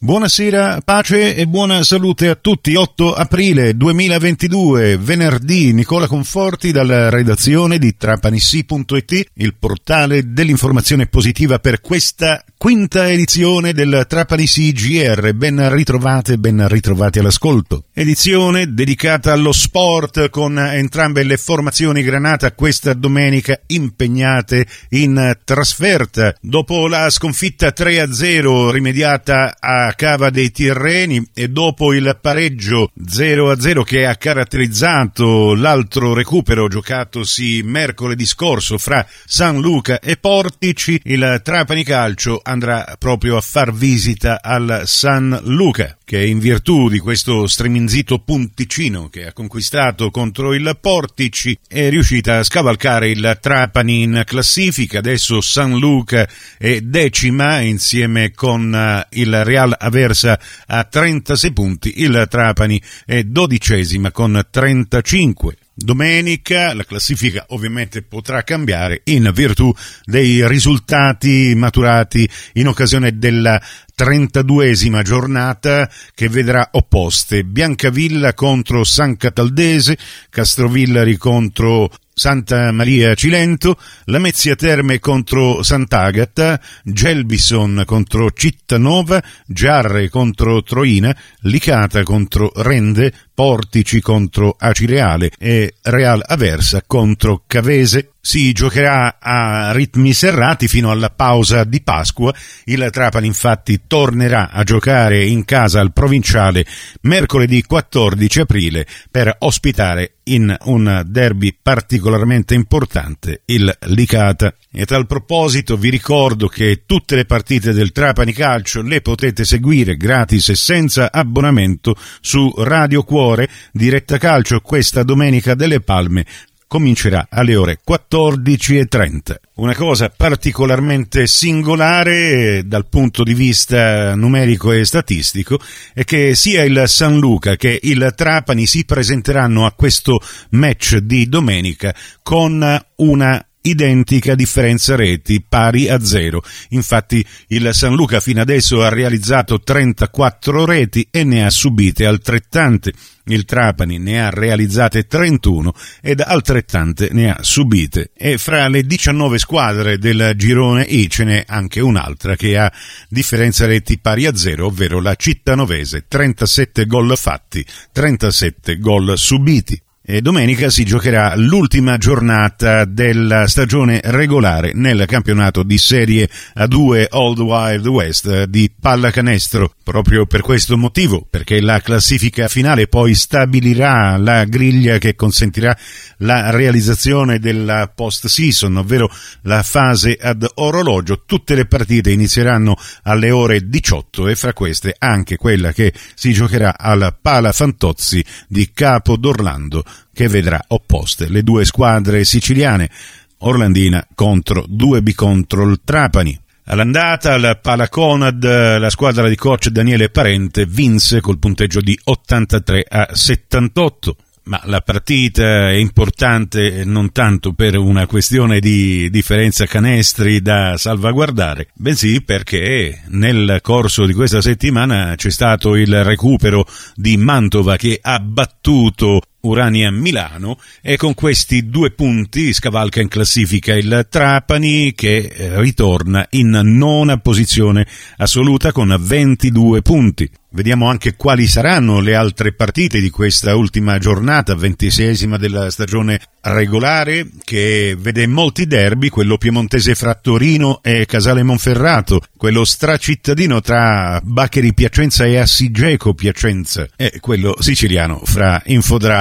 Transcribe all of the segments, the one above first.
Buonasera, pace e buona salute a tutti. 8 aprile 2022, venerdì, Nicola Conforti dalla redazione di trapanissi.it, il portale dell'informazione positiva per questa quinta edizione del Trapanissi GR. Ben ritrovate, ben ritrovati all'ascolto. Edizione dedicata allo sport con entrambe le formazioni Granata questa domenica impegnate in trasferta. Dopo la sconfitta 3-0 rimediata a Cava dei Tirreni e dopo il pareggio 0-0 che ha caratterizzato l'altro recupero giocatosi mercoledì scorso fra San Luca e Portici, il Trapani Calcio andrà proprio a far visita al San Luca che in virtù di questo streminzito punticino che ha conquistato contro il Portici è riuscita a scavalcare il Trapani in classifica, adesso San Luca è decima insieme con eh, il Real Aversa a 36 punti, il Trapani è dodicesima con 35. Domenica la classifica ovviamente potrà cambiare in virtù dei risultati maturati in occasione della 32esima giornata che vedrà opposte Biancavilla contro San Cataldese, Castrovillari contro Santa Maria Cilento, Lamezia Terme contro Sant'Agata, Gelbison contro Cittanova, Giarre contro Troina, Licata contro Rende, Portici contro Acireale e Real Aversa contro Cavese. Si giocherà a ritmi serrati fino alla pausa di Pasqua. Il Trapani infatti tornerà a giocare in casa al provinciale mercoledì 14 aprile per ospitare in un derby particolarmente importante il Licata. E a tal proposito vi ricordo che tutte le partite del Trapani Calcio le potete seguire gratis e senza abbonamento su Radio Cuore, diretta calcio questa domenica delle Palme comincerà alle ore 14.30. Una cosa particolarmente singolare dal punto di vista numerico e statistico è che sia il San Luca che il Trapani si presenteranno a questo match di domenica con una identica differenza reti pari a zero. Infatti il San Luca fino adesso ha realizzato 34 reti e ne ha subite altrettante. Il Trapani ne ha realizzate 31 ed altrettante ne ha subite. E fra le 19 squadre del girone I ce n'è anche un'altra che ha differenza reti pari a zero, ovvero la cittanovese, 37 gol fatti, 37 gol subiti. E domenica si giocherà l'ultima giornata della stagione regolare nel campionato di Serie A2 Old Wild West di pallacanestro. Proprio per questo motivo, perché la classifica finale poi stabilirà la griglia che consentirà la realizzazione della post-season, ovvero la fase ad orologio. Tutte le partite inizieranno alle ore 18 e fra queste anche quella che si giocherà al Pala Fantozzi di Capo d'Orlando che vedrà opposte le due squadre siciliane, Orlandina contro 2B contro il Trapani. All'andata al Palaconad la squadra di coach Daniele Parente vinse col punteggio di 83 a 78 ma la partita è importante non tanto per una questione di differenza canestri da salvaguardare, bensì perché nel corso di questa settimana c'è stato il recupero di Mantova che ha battuto Urania Milano e con questi due punti scavalca in classifica il Trapani che eh, ritorna in nona posizione assoluta con 22 punti. Vediamo anche quali saranno le altre partite di questa ultima giornata, ventisesima della stagione regolare, che vede molti derby, quello piemontese fra Torino e Casale Monferrato, quello stracittadino tra Baccheri Piacenza e Assigeco Piacenza, e quello siciliano fra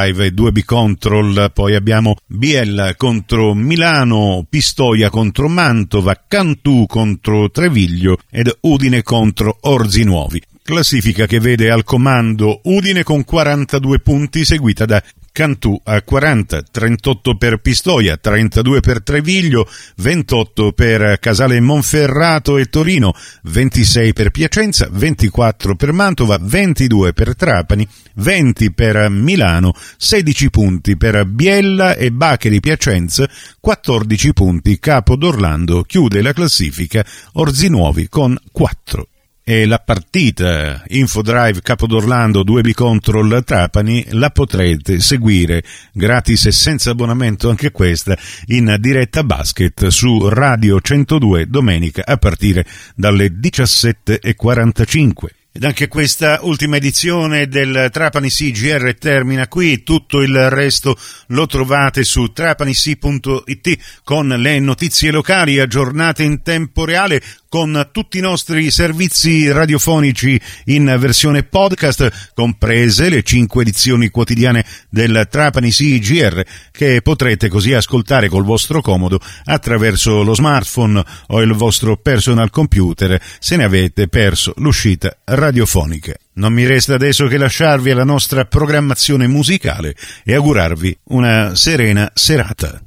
Infodrive e 2B Control, poi abbiamo Biella contro Milano, Pistoia contro Mantova, Cantù contro Treviglio ed Udine contro Orzi Nuovi. Classifica che vede al comando Udine con 42 punti, seguita da Cantù a 40, 38 per Pistoia, 32 per Treviglio, 28 per Casale Monferrato e Torino, 26 per Piacenza, 24 per Mantova, 22 per Trapani, 20 per Milano, 16 punti per Biella e Bacheri Piacenza, 14 punti Capo d'Orlando, chiude la classifica Orzinuovi con 4. E la partita Infodrive Capodorlando 2B Control Trapani la potrete seguire gratis e senza abbonamento anche questa in diretta basket su Radio 102 domenica a partire dalle 17.45. Ed anche questa ultima edizione del Trapani CGR termina qui, tutto il resto lo trovate su trapanisi.it con le notizie locali aggiornate in tempo reale con tutti i nostri servizi radiofonici in versione podcast, comprese le cinque edizioni quotidiane del Trapani CGR, che potrete così ascoltare col vostro comodo attraverso lo smartphone o il vostro personal computer se ne avete perso l'uscita radiofonica. Non mi resta adesso che lasciarvi alla nostra programmazione musicale e augurarvi una serena serata.